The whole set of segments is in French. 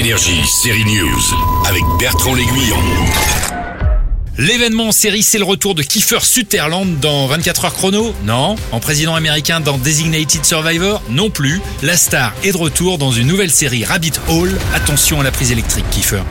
Énergie, série News, avec Bertrand L'Aiguillon. L'événement en série, c'est le retour de Kiefer Sutherland dans 24 heures chrono Non. En président américain dans Designated Survivor Non plus. La star est de retour dans une nouvelle série Rabbit Hole. Attention à la prise électrique, Kiefer.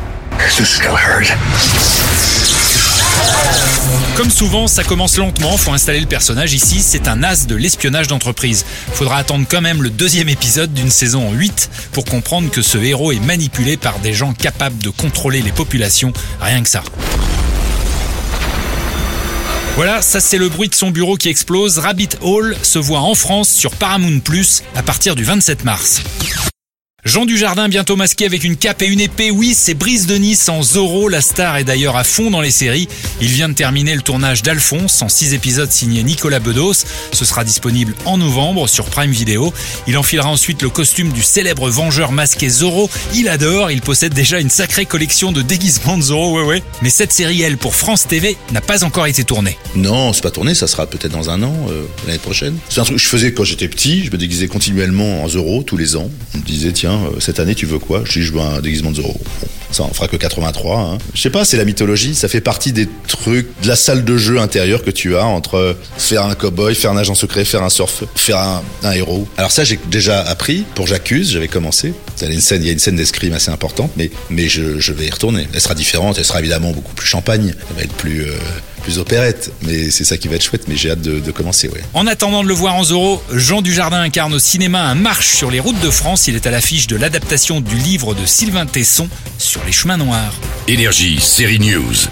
Comme souvent, ça commence lentement, faut installer le personnage. Ici, c'est un as de l'espionnage d'entreprise. Faudra attendre quand même le deuxième épisode d'une saison en 8 pour comprendre que ce héros est manipulé par des gens capables de contrôler les populations. Rien que ça. Voilà, ça c'est le bruit de son bureau qui explose. Rabbit Hall se voit en France sur Paramount Plus à partir du 27 mars. Jean Dujardin bientôt masqué avec une cape et une épée. Oui, c'est Brise de Nice en Zorro. La star est d'ailleurs à fond dans les séries. Il vient de terminer le tournage d'Alphonse en 6 épisodes signé Nicolas Bedos. Ce sera disponible en novembre sur Prime Video. Il enfilera ensuite le costume du célèbre vengeur masqué Zorro. Il adore, il possède déjà une sacrée collection de déguisements de Zorro, ouais ouais. Mais cette série, elle, pour France TV, n'a pas encore été tournée. Non, c'est pas tourné, ça sera peut-être dans un an, euh, l'année prochaine. C'est un truc que je faisais quand j'étais petit, je me déguisais continuellement en Zorro tous les ans. On me disait, tiens, cette année tu veux quoi? Je dis, je veux un déguisement de Zorro. Bon, ça en fera que 83. Hein. Je sais pas, c'est la mythologie, ça fait partie des trucs de la salle de jeu intérieure que tu as entre faire un cowboy, faire un agent secret, faire un surf, faire un, héros. Alors ça, j'ai déjà appris pour J'accuse, j'avais commencé. Il y a une scène, il y a une scène d'escrime assez importante, mais, je vais y retourner. Elle sera différente, elle sera évidemment beaucoup plus champagne, elle va être plus, euh, plus opérette, mais c'est ça qui va être chouette, mais j'ai hâte de, de commencer, ouais. En attendant de le voir en Zorro, Jean Dujardin incarne au cinéma un marche sur les routes de France. Il est à l'affiche de l'adaptation du livre de Sylvain Tesson sur les chemins noirs. Énergie, série News.